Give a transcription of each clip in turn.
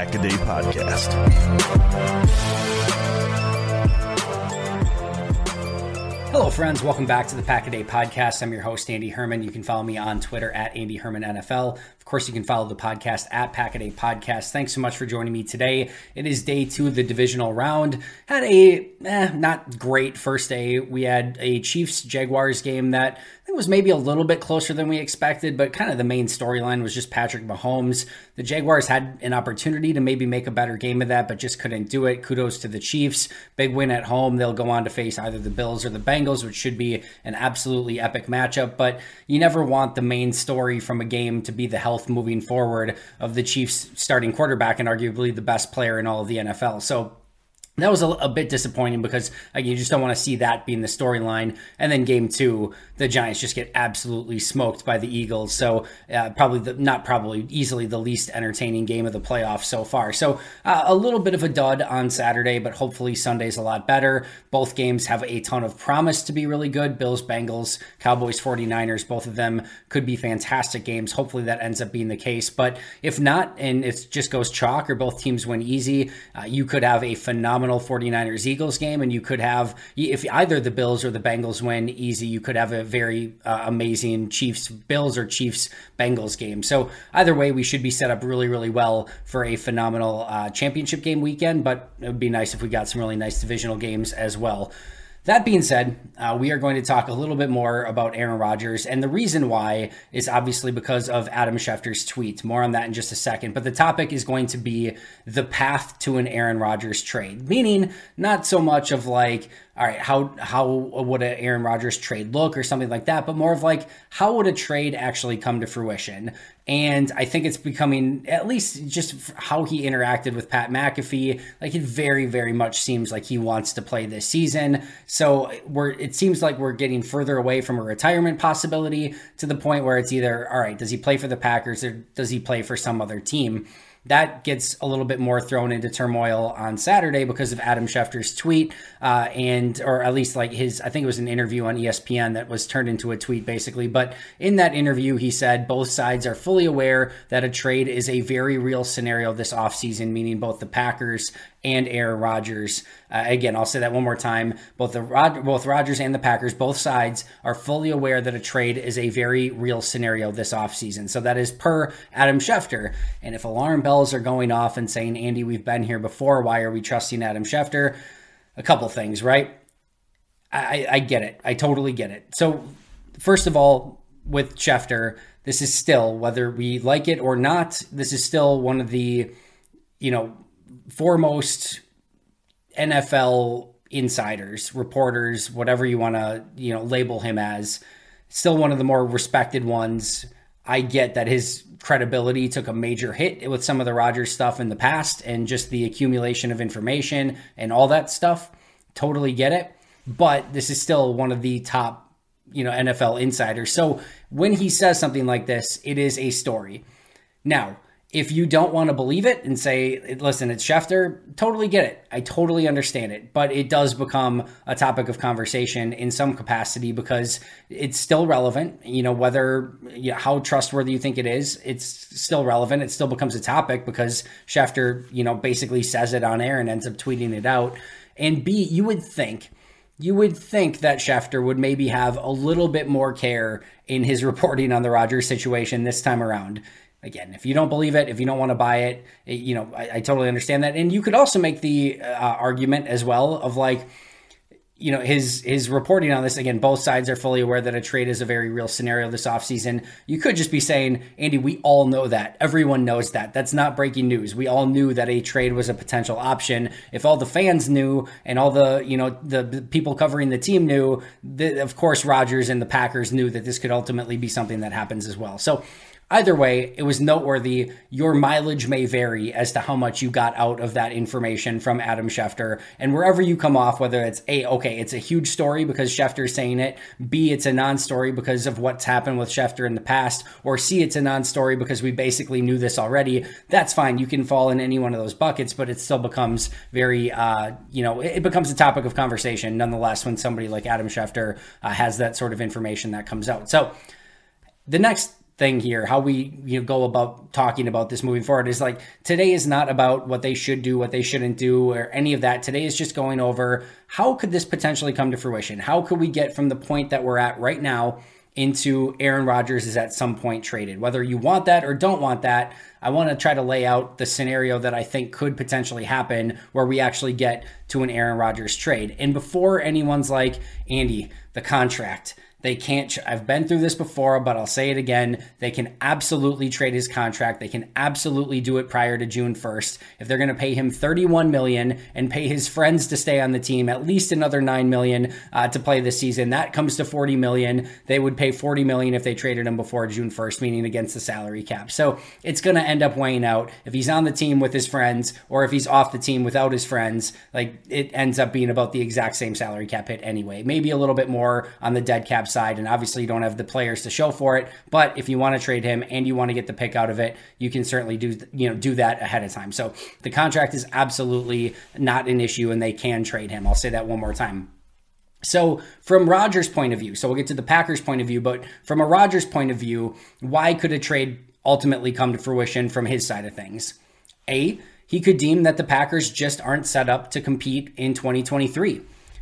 This is the Pack a Day Podcast. Hello, friends. Welcome back to the Pack a Day Podcast. I'm your host, Andy Herman. You can follow me on Twitter at Andy Herman NFL. Of course, you can follow the podcast at Pack a Day Podcast. Thanks so much for joining me today. It is day two of the divisional round. Had a eh, not great first day. We had a Chiefs Jaguars game that I think was maybe a little bit closer than we expected, but kind of the main storyline was just Patrick Mahomes. The Jaguars had an opportunity to maybe make a better game of that, but just couldn't do it. Kudos to the Chiefs. Big win at home. They'll go on to face either the Bills or the Bengals, which should be an absolutely epic matchup. But you never want the main story from a game to be the health moving forward of the Chiefs starting quarterback and arguably the best player in all of the NFL. So that was a, a, bit disappointing because like, you just don't want to see that being the storyline. And then game two, the Giants just get absolutely smoked by the Eagles. So uh, probably the, not probably easily the least entertaining game of the playoffs so far. So uh, a little bit of a dud on Saturday, but hopefully Sunday's a lot better. Both games have a ton of promise to be really good. Bills, Bengals, Cowboys, 49ers, both of them could be fantastic games. Hopefully that ends up being the case. But if not, and it just goes chalk or both teams win easy, uh, you could have a phenomenal 49ers Eagles game, and you could have, if either the Bills or the Bengals win easy, you could have a very uh, amazing Chiefs Bills or Chiefs Bengals game. So either way, we should be set up really, really well for a phenomenal uh, championship game weekend, but it would be nice if we got some really nice divisional games as well. That being said, uh, we are going to talk a little bit more about Aaron Rodgers. And the reason why is obviously because of Adam Schefter's tweet. More on that in just a second. But the topic is going to be the path to an Aaron Rodgers trade, meaning not so much of like, all right, how how would an Aaron Rodgers trade look or something like that, but more of like how would a trade actually come to fruition? And I think it's becoming at least just how he interacted with Pat McAfee. Like it very, very much seems like he wants to play this season. So we're it seems like we're getting further away from a retirement possibility to the point where it's either all right, does he play for the Packers or does he play for some other team? That gets a little bit more thrown into turmoil on Saturday because of Adam Schefter's tweet, uh, and or at least like his, I think it was an interview on ESPN that was turned into a tweet basically. But in that interview, he said both sides are fully aware that a trade is a very real scenario this offseason, meaning both the Packers and Aaron Rodgers. Uh, again, I'll say that one more time. Both the Rod- both Rodgers and the Packers, both sides are fully aware that a trade is a very real scenario this offseason. So that is per Adam Schefter. And if alarm bells are going off and saying, Andy, we've been here before, why are we trusting Adam Schefter? A couple things, right? I, I get it. I totally get it. So, first of all, with Schefter, this is still, whether we like it or not, this is still one of the, you know, foremost NFL insiders, reporters, whatever you want to, you know, label him as, still one of the more respected ones. I get that his credibility took a major hit with some of the Rodgers stuff in the past and just the accumulation of information and all that stuff. Totally get it. But this is still one of the top, you know, NFL insiders. So when he says something like this, it is a story. Now, if you don't want to believe it and say, listen, it's Schefter, totally get it. I totally understand it. But it does become a topic of conversation in some capacity because it's still relevant. You know, whether you know, how trustworthy you think it is, it's still relevant. It still becomes a topic because Schefter, you know, basically says it on air and ends up tweeting it out. And B, you would think you would think that Schefter would maybe have a little bit more care in his reporting on the Rodgers situation this time around. Again, if you don't believe it, if you don't want to buy it, it you know, I, I, totally understand that. And you could also make the uh, argument as well of like, you know, his his reporting on this again. Both sides are fully aware that a trade is a very real scenario this offseason. You could just be saying, Andy, we all know that. Everyone knows that. That's not breaking news. We all knew that a trade was a potential option. If all the fans knew and all the you know the people covering the team knew, the, of course, Rodgers and the Packers knew that this could ultimately be something that happens as well. So Either way, it was noteworthy. Your mileage may vary as to how much you got out of that information from Adam Schefter. And wherever you come off, whether it's A, okay, it's a huge story because Schefter's saying it, B, it's a non story because of what's happened with Schefter in the past, or C, it's a non story because we basically knew this already, that's fine. You can fall in any one of those buckets, but it still becomes very, uh, you know, it becomes a topic of conversation nonetheless when somebody like Adam Schefter uh, has that sort of information that comes out. So, the next thing here how we you know, go about talking about this moving forward is like today is not about what they should do what they shouldn't do or any of that. Today is just going over how could this potentially come to fruition? How could we get from the point that we're at right now into Aaron Rodgers is at some point traded? Whether you want that or don't want that I want to try to lay out the scenario that I think could potentially happen where we actually get to an Aaron Rodgers trade. And before anyone's like Andy the contract they can't. I've been through this before, but I'll say it again. They can absolutely trade his contract. They can absolutely do it prior to June 1st. If they're going to pay him 31 million and pay his friends to stay on the team at least another 9 million uh, to play this season, that comes to 40 million. They would pay 40 million if they traded him before June 1st, meaning against the salary cap. So it's going to end up weighing out if he's on the team with his friends or if he's off the team without his friends. Like it ends up being about the exact same salary cap hit anyway. Maybe a little bit more on the dead cap side, and obviously you don't have the players to show for it. But if you want to trade him and you want to get the pick out of it, you can certainly do you know do that ahead of time. So the contract is absolutely not an issue, and they can trade him. I'll say that one more time. So, from Rodgers' point of view, so we'll get to the Packers' point of view, but from a Rodgers' point of view, why could a trade ultimately come to fruition from his side of things? A, he could deem that the Packers just aren't set up to compete in 2023.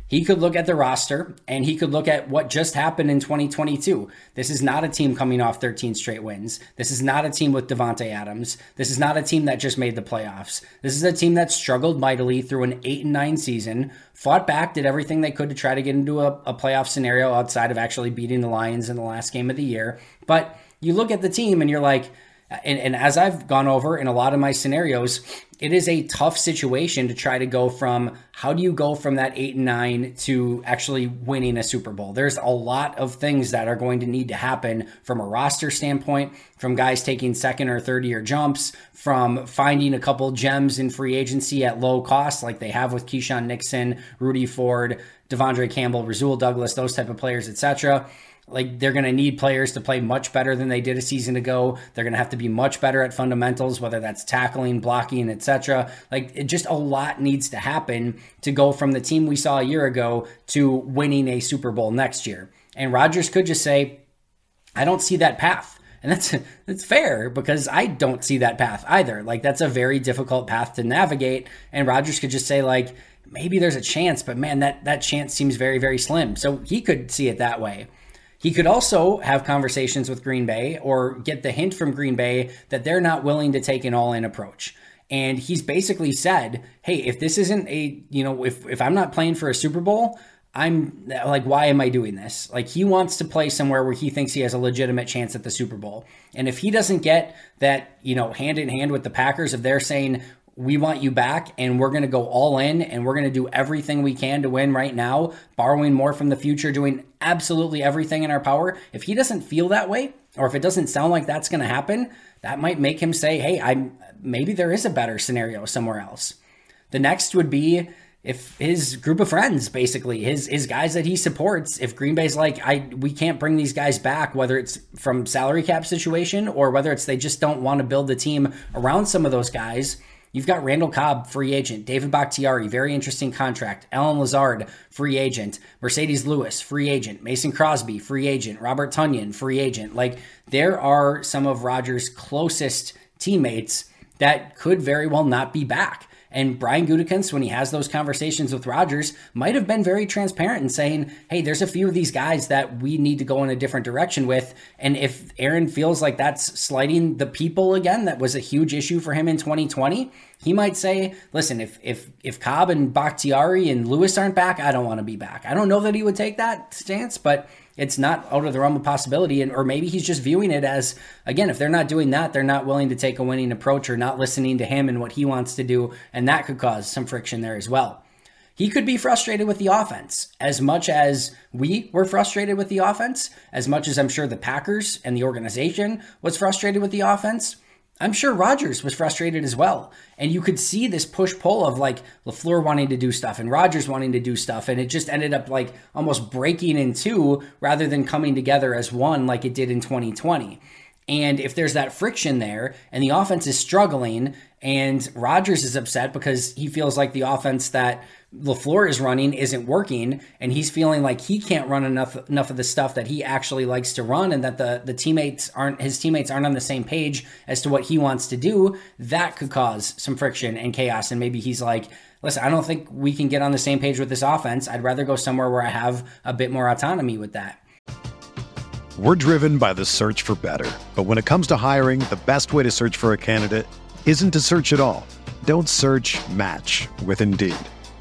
He could look at the roster and he could look at what just happened in 2022. This is not a team coming off 13 straight wins. This is not a team with Davante Adams. This is not a team that just made the playoffs. This is a team that struggled mightily through an 8 and 9 season, fought back, did everything they could to try to get into a, a playoff scenario outside of actually beating the Lions in the last game of the year. But you look at the team and you're like, and, and as I've gone over in a lot of my scenarios, it is a tough situation to try to go from how do you go from that eight and nine to actually winning a Super Bowl? There's a lot of things that are going to need to happen from a roster standpoint, from guys taking second or third year jumps, from finding a couple gems in free agency at low cost, like they have with Keisean Nixon, Rudy Ford, De'Vondre Campbell, Rasul Douglas, those type of players, etc like they're going to need players to play much better than they did a season ago. They're going to have to be much better at fundamentals, whether that's tackling, blocking, etc. Like it just a lot needs to happen to go from the team we saw a year ago to winning a Super Bowl next year. And Rodgers could just say, "I don't see that path." And that's that's fair because I don't see that path either. Like that's a very difficult path to navigate and Rodgers could just say like maybe there's a chance, but man, that that chance seems very very slim. So he could see it that way. He could also have conversations with Green Bay or get the hint from Green Bay that they're not willing to take an all in approach. And he's basically said, hey, if this isn't a, you know, if, if I'm not playing for a Super Bowl, I'm like, why am I doing this? Like, he wants to play somewhere where he thinks he has a legitimate chance at the Super Bowl. And if he doesn't get that, you know, hand in hand with the Packers, if they're saying, we want you back and we're going to go all in and we're going to do everything we can to win right now, borrowing more from the future, doing absolutely everything in our power. If he doesn't feel that way, or if it doesn't sound like that's going to happen, that might make him say, "Hey, I maybe there is a better scenario somewhere else." The next would be if his group of friends, basically his his guys that he supports, if Green Bay's like, I we can't bring these guys back, whether it's from salary cap situation or whether it's they just don't want to build the team around some of those guys You've got Randall Cobb, free agent. David Bakhtiari, very interesting contract. Allen Lazard, free agent. Marcedes Lewis, free agent. Mason Crosby, free agent. Robert Tonyan, free agent. Like, there are some of Rodgers' closest teammates that could very well not be back. And Brian Gutekunst, when he has those conversations with Rodgers, might have been very transparent in saying, hey, there's a few of these guys that we need to go in a different direction with. And if Aaron feels like that's slighting the people again, that was a huge issue for him in 2020, he might say, listen, if if if Cobb and Bakhtiari and Lewis aren't back, I don't want to be back. I don't know that he would take that stance, but it's not out of the realm of possibility. And or maybe he's just viewing it as again, if they're not doing that, they're not willing to take a winning approach or not listening to him and what he wants to do, and that could cause some friction there as well. He could be frustrated with the offense as much as we were frustrated with the offense, as much as I'm sure the Packers and the organization was frustrated with the offense. I'm sure Rodgers was frustrated as well. And you could see this push pull of like LaFleur wanting to do stuff and Rodgers wanting to do stuff. And it just ended up like almost breaking in two rather than coming together as one like it did in 2020. And if there's that friction there and the offense is struggling and Rodgers is upset because he feels like the offense that LaFleur is running isn't working and he's feeling like he can't run enough enough of the stuff that he actually likes to run and that the the teammates aren't his teammates aren't on the same page as to what he wants to do that could cause some friction and chaos. And maybe he's like listen I don't think we can get on the same page with this offense. I'd rather go somewhere where I have a bit more autonomy with that. We're driven by the search for better. But when it comes to hiring the best way to search for a candidate isn't to search at all. Don't search match with Indeed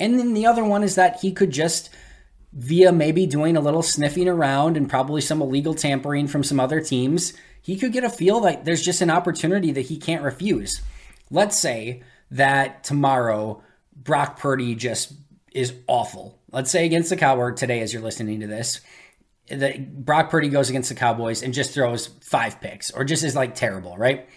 And then the other one is that he could just, via maybe doing a little sniffing around and probably some illegal tampering from some other teams, he could get a feel that there's just an opportunity that he can't refuse. Let's say that tomorrow Brock Purdy just is awful. Let's say against the Cowboys today, as you're listening to this, that Brock Purdy goes against the Cowboys and just throws five picks or just is like terrible, right?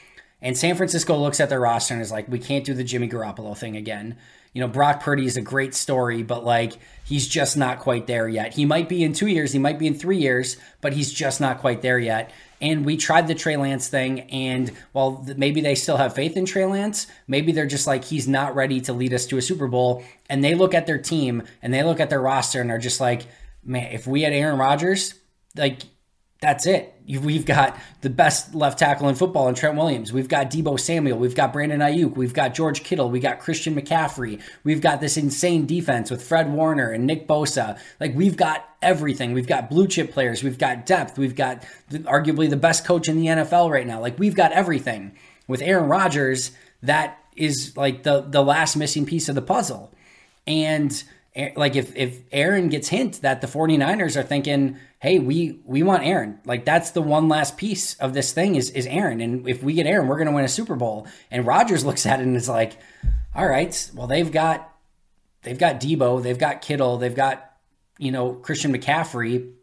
And San Francisco looks at their roster and is like, we can't do the Jimmy Garoppolo thing again. You know, Brock Purdy is a great story, but like he's just not quite there yet. He might be in two years, he might be in three years, but he's just not quite there yet. And we tried the Trey Lance thing, and while maybe they still have faith in Trey Lance, maybe they're just like he's not ready to lead us to a Super Bowl. And they look at their team and they look at their roster and are just like, man, if we had Aaron Rodgers, like that's it. We've got the best left tackle in football in Trent Williams. We've got Deebo Samuel. We've got Brandon Aiyuk. We've got George Kittle. We got Christian McCaffrey. We've got this insane defense with Fred Warner and Nick Bosa. Like we've got everything. We've got blue chip players. We've got depth. We've got the, arguably the best coach in the NFL right now. Like we've got everything. With Aaron Rodgers, that is like the the last missing piece of the puzzle. And like if if Aaron gets hint that the 49ers are thinking, "Hey, we we want Aaron." Like that's the one last piece of this thing is is Aaron. And if we get Aaron, we're going to win a Super Bowl. And Rodgers looks at it and is like, "All right, well they've got they've got Deebo, they've got Kittle, they've got, you know, Christian McCaffrey.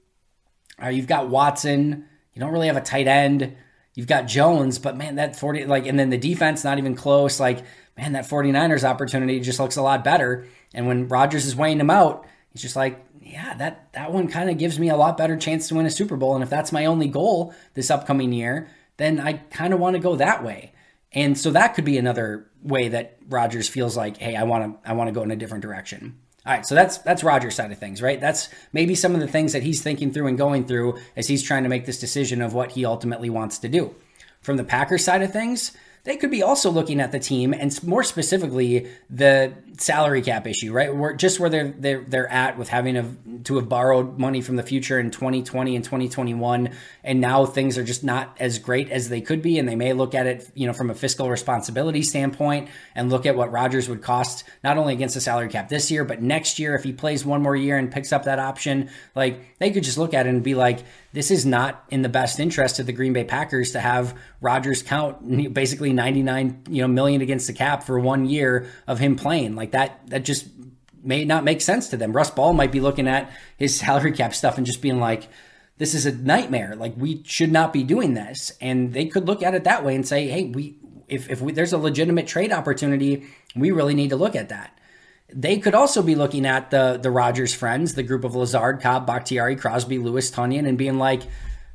Uh, you've got Watson. You don't really have a tight end. You've got Jones, but man, that 40 like and then the defense not even close. Like, man, that 49ers opportunity just looks a lot better. And when Rodgers is weighing him out, he's just like, yeah, that that one kind of gives me a lot better chance to win a Super Bowl. And if that's my only goal this upcoming year, then I kind of want to go that way. And so that could be another way that Rodgers feels like, hey, I want to I want to go in a different direction. All right, so that's that's Rodgers' side of things, right? That's maybe some of the things that he's thinking through and going through as he's trying to make this decision of what he ultimately wants to do. From the Packers side of things, they could be also looking at the team and more specifically the salary cap issue, right? Where, just where they're they're they're at with having a, to have borrowed money from the future in 2020 and 2021, and now things are just not as great as they could be, and they may look at it, you know, from a fiscal responsibility standpoint, and look at what Rodgers would cost not only against the salary cap this year, but next year if he plays one more year and picks up that option. Like they could just look at it and be like, this is not in the best interest of the Green Bay Packers to have Rodgers count basically 99 you know million against the cap for one year of him playing. Like that that just may not make sense to them. Russ Ball might be looking at his salary cap stuff and just being like, this is a nightmare. Like we should not be doing this. And they could look at it that way and say, hey, we if, if we, there's a legitimate trade opportunity, we really need to look at that. They could also be looking at the the Rodgers friends, the group of Lazard, Cobb, Bakhtiari, Crosby, Lewis, Tonyan, and being like,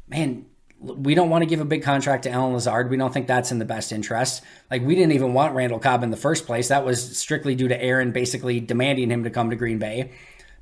man, we don't want to give a big contract to Allen Lazard. We don't think that's in the best interest. Like we didn't even want Randall Cobb in the first place. That was strictly due to Aaron basically demanding him to come to Green Bay.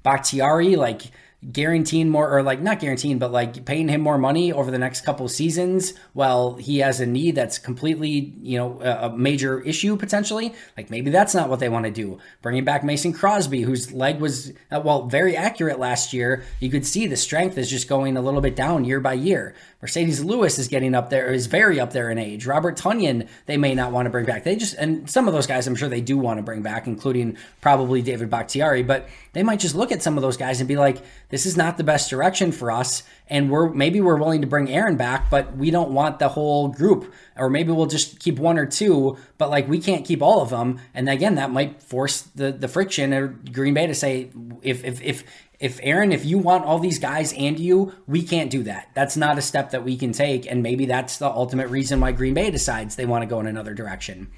Bakhtiari, like guaranteeing more or like not guaranteeing but like paying him more money over the next couple seasons while he has a need that's completely you know a, major issue potentially like maybe that's not what they want to do bringing back mason crosby whose leg was uh, well very accurate last year you could see the strength is just going a little bit down year by year Marcedes Lewis is getting up there, is very up there in age. Robert Tonyan, they may not want to bring back. They just, and some of those guys I'm sure they do want to bring back, including probably David Bakhtiari, but they might just look at some of those guys and be like, this is not the best direction for us. And we're, maybe we're willing to bring Aaron back, but we don't want the whole group. Or maybe we'll just keep one or two, but like we can't keep all of them. And again, that might force the, the friction or Green Bay to say, if, if, if, if Aaron, if you want all these guys and you, we can't do that. That's not a step that we can take. And maybe that's the ultimate reason why Green Bay decides they want to go in another direction.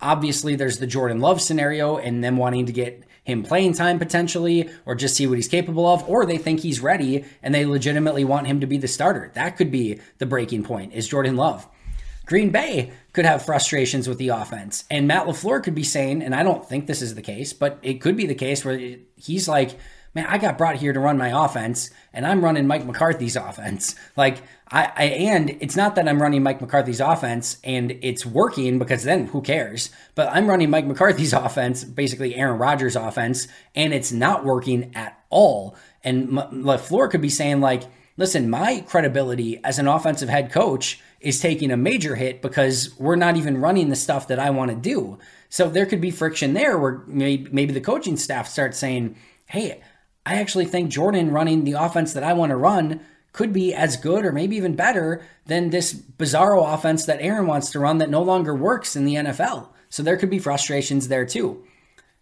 Obviously, there's the Jordan Love scenario and them wanting to get him playing time potentially, or just see what he's capable of, or they think he's ready and they legitimately want him to be the starter. That could be the breaking point, is Jordan Love. Green Bay could have frustrations with the offense. And Matt LaFleur could be saying, and I don't think this is the case, but it could be the case where he's like, man, I got brought here to run my offense and I'm running Mike McCarthy's offense. Like I, I, and it's not that I'm running Mike McCarthy's offense and it's working because then who cares? But I'm running Mike McCarthy's offense, basically Aaron Rodgers' offense, and it's not working at all. And LaFleur could be saying like, listen, my credibility as an offensive head coach is taking a major hit because we're not even running the stuff that I want to do. So there could be friction there where maybe, maybe the coaching staff starts saying, hey, I actually think Jordan running the offense that I want to run could be as good or maybe even better than this bizarro offense that Aaron wants to run that no longer works in the NFL. So there could be frustrations there too.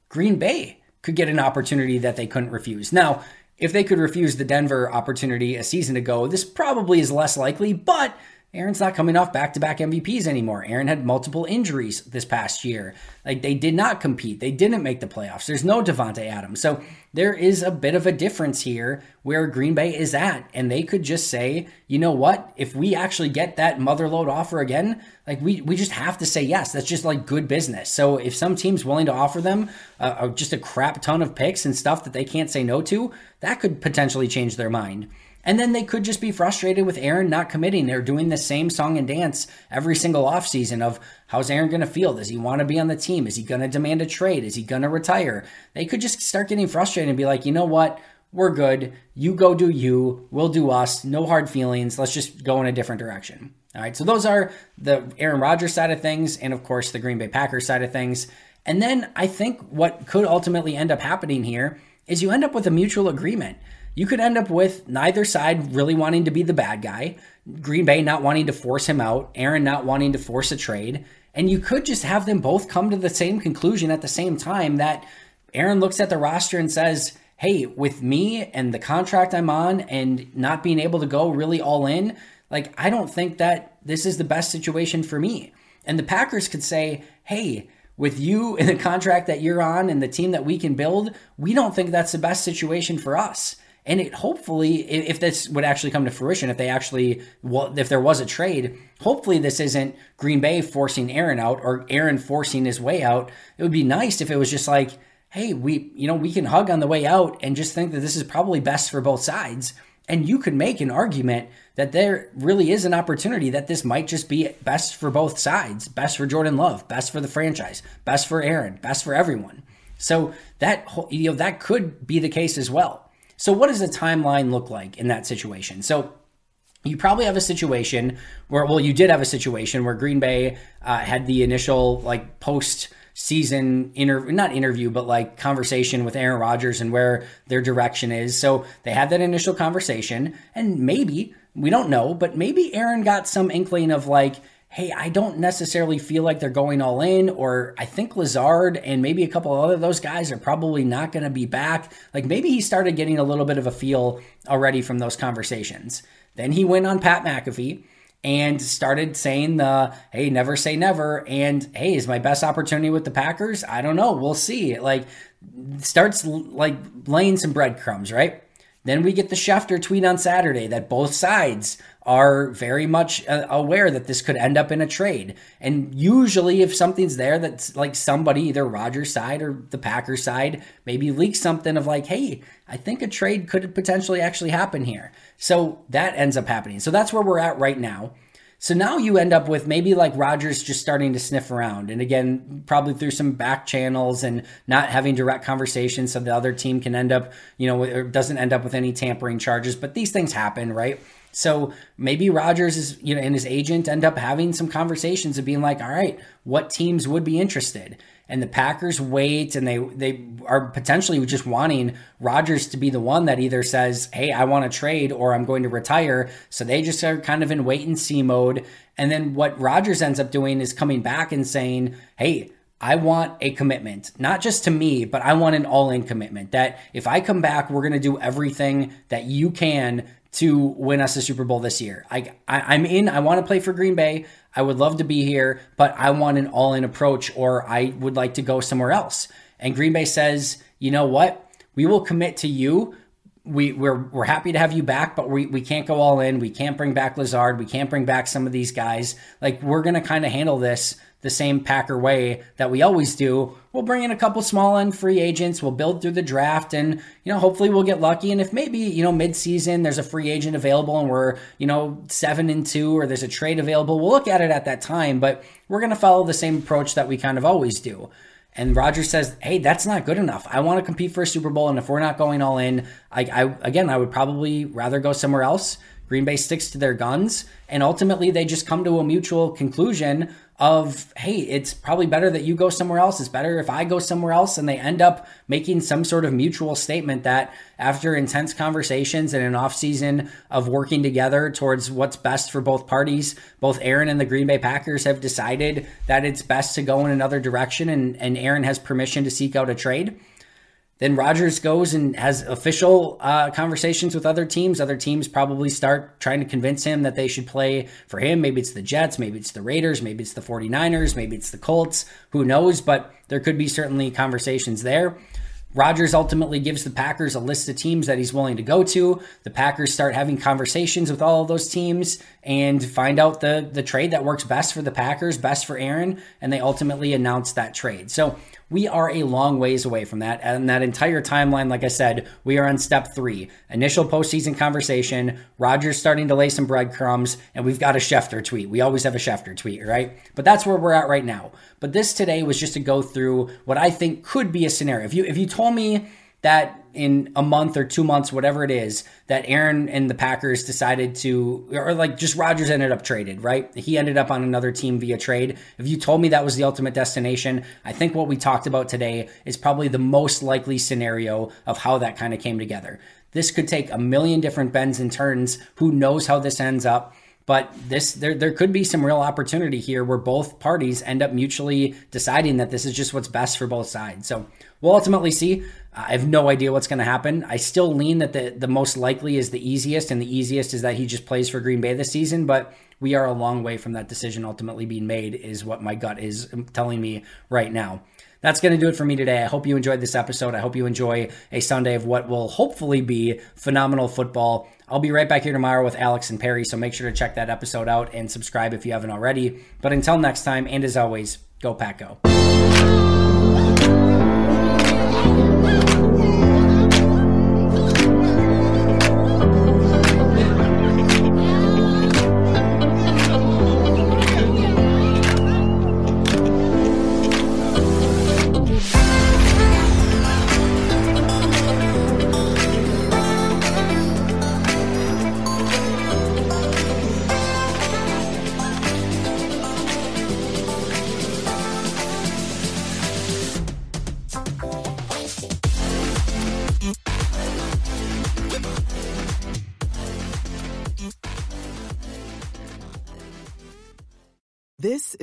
Green Bay could get an opportunity that they couldn't refuse. Now, if they could refuse the Denver opportunity a season ago, this probably is less likely, but Aaron's not coming off back to back MVPs anymore. Aaron had multiple injuries this past year. Like they did not compete. They didn't make the playoffs. There's no Davante Adams. So there is a bit of a difference here where Green Bay is at. And they could just say, you know what? If we actually get that motherload offer again, like we, we just have to say yes. That's just like good business. So if some team's willing to offer them uh, just a crap ton of picks and stuff that they can't say no to, that could potentially change their mind. And then they could just be frustrated with Aaron not committing. They're doing the same song and dance every single offseason of how's Aaron going to feel? Does he want to be on the team? Is he going to demand a trade? Is he going to retire? They could just start getting frustrated and be like, you know what? We're good. You go do you. We'll do us. No hard feelings. Let's just go in a different direction. All right. So those are the Aaron Rodgers side of things, and of course, the Green Bay Packers side of things. And then I think what could ultimately end up happening here is you end up with a mutual agreement you could end up with neither side really wanting to be the bad guy, Green Bay not wanting to force him out, Aaron not wanting to force a trade, and you could just have them both come to the same conclusion at the same time that Aaron looks at the roster and says, Hey, with me and the contract I'm on and not being able to go really all in, like, I don't think that this is the best situation for me. And the Packers could say, Hey, with you and the contract that you're on and the team that we can build, we don't think that's the best situation for us. And it hopefully, if this would actually come to fruition, if they actually, well, if there was a trade, hopefully this isn't Green Bay forcing Aaron out or Aaron forcing his way out. It would be nice if it was just like, hey, we, you know, we can hug on the way out and just think that this is probably best for both sides. And you could make an argument that there really is an opportunity that this might just be best for both sides, best for Jordan Love, best for the franchise, best for Aaron, best for everyone. So that you know that could be the case as well. So, what does a timeline look like in that situation? So, you probably have a situation where, well, you did have a situation where Green Bay uh, had the initial like post season interview, not interview, but like conversation with Aaron Rodgers and where their direction is. So they had that initial conversation, and maybe we don't know, but maybe Aaron got some inkling of like, hey, I don't necessarily feel like they're going all in, or I think Lazard and maybe a couple of other those guys are probably not going to be back. Like maybe he started getting a little bit of a feel already from those conversations. Then he went on Pat McAfee and started saying the hey never say never and hey is my best opportunity with the packers i don't know we'll see like starts like laying some breadcrumbs right then we get the Schefter tweet on Saturday that both sides are very much uh, aware that this could end up in a trade. And usually, if something's there that's like somebody, either Rodgers' side or the Packers' side, maybe leaks something of like, hey, I think a trade could potentially actually happen here. So that ends up happening. So that's where we're at right now. So now you end up with maybe like Rodgers just starting to sniff around. And again, probably through some back channels and not having direct conversations so the other team can end up, you know, or doesn't end up with any tampering charges. But these things happen, right? So maybe Rodgers is, you know, and his agent end up having some conversations of being like, all right, what teams would be interested? And the Packers wait and they they are potentially just wanting Rodgers to be the one that either says, "Hey, I want to trade" or "I'm going to retire." So they just are kind of in wait and see mode. And then what Rodgers ends up doing is coming back and saying, "Hey, I want a commitment, not just to me, but I want an all in commitment that if I come back, we're going to do everything that you can to win us a Super Bowl this year. I, I am in. I want to play for Green Bay. I would love to be here, but I want an all in approach, or I would like to go somewhere else. And Green Bay says, you know what? We will commit to you. We, we're, we're happy to have you back, but we, we can't go all in. We can't bring back Lazard. We can't bring back some of these guys. Like, we're to kind of handle this the same Packer way that we always do. We'll bring in a couple small end free agents. We'll build through the draft and, you know, hopefully we'll get lucky. And if maybe, you know, mid-season there's a free agent available and we're, you know, seven and two or there's a trade available, we'll look at it at that time. But we're going to follow the same approach that we kind of always do. And Rodgers says, "Hey, that's not good enough. I want to compete for a Super Bowl, and if we're not going all in, I, I again, I would probably rather go somewhere else." Green Bay sticks to their guns, and ultimately they just come to a mutual conclusion of, hey, it's probably better that you go somewhere else. It's better if I go somewhere else. And they end up making some sort of mutual statement that after intense conversations and an off season of working together towards what's best for both parties, both Aaron and the Green Bay Packers have decided that it's best to go in another direction and, and Aaron has permission to seek out a trade. Then Rodgers goes and has official uh, conversations with other teams. Other teams probably start trying to convince him that they should play for him. Maybe it's the Jets, maybe it's the Raiders, maybe it's the 49ers, maybe it's the Colts. Who knows? But there could be certainly conversations there. Rodgers ultimately gives the Packers a list of teams that he's willing to go to. The Packers start having conversations with all of those teams and find out the the trade that works best for the Packers, best for Aaron, and they ultimately announce that trade. So we are a long ways away from that. And that entire timeline, like I said, we are on step three initial postseason conversation. Rodgers starting to lay some breadcrumbs, and we've got a Schefter tweet. We always have a Schefter tweet, right? But that's where we're at right now. But this today was just to go through what I think could be a scenario. If you if you told me that in a month or two months, whatever it is, that Aaron and the Packers decided to, or like just Rodgers ended up traded, right? He ended up on another team via trade. If you told me that was the ultimate destination, I think what we talked about today is probably the most likely scenario of how that kind of came together. This could take a million different bends and turns. Who knows how this ends up? But this there there could be some real opportunity here where both parties end up mutually deciding that this is just what's best for both sides. So we'll ultimately see. I have no idea what's going to happen. I still lean that the the most likely is the easiest, and the easiest is that he just plays for Green Bay this season. But we are a long way from that decision ultimately being made, is what my gut is telling me right now that's going to do it for me today. I hope you enjoyed this episode. I hope you enjoy a Sunday of what will hopefully be phenomenal football. I'll be right back here tomorrow with Alex and Perry, so make sure to check that episode out and subscribe if you haven't already. But until next time, and as always, go Pack Go.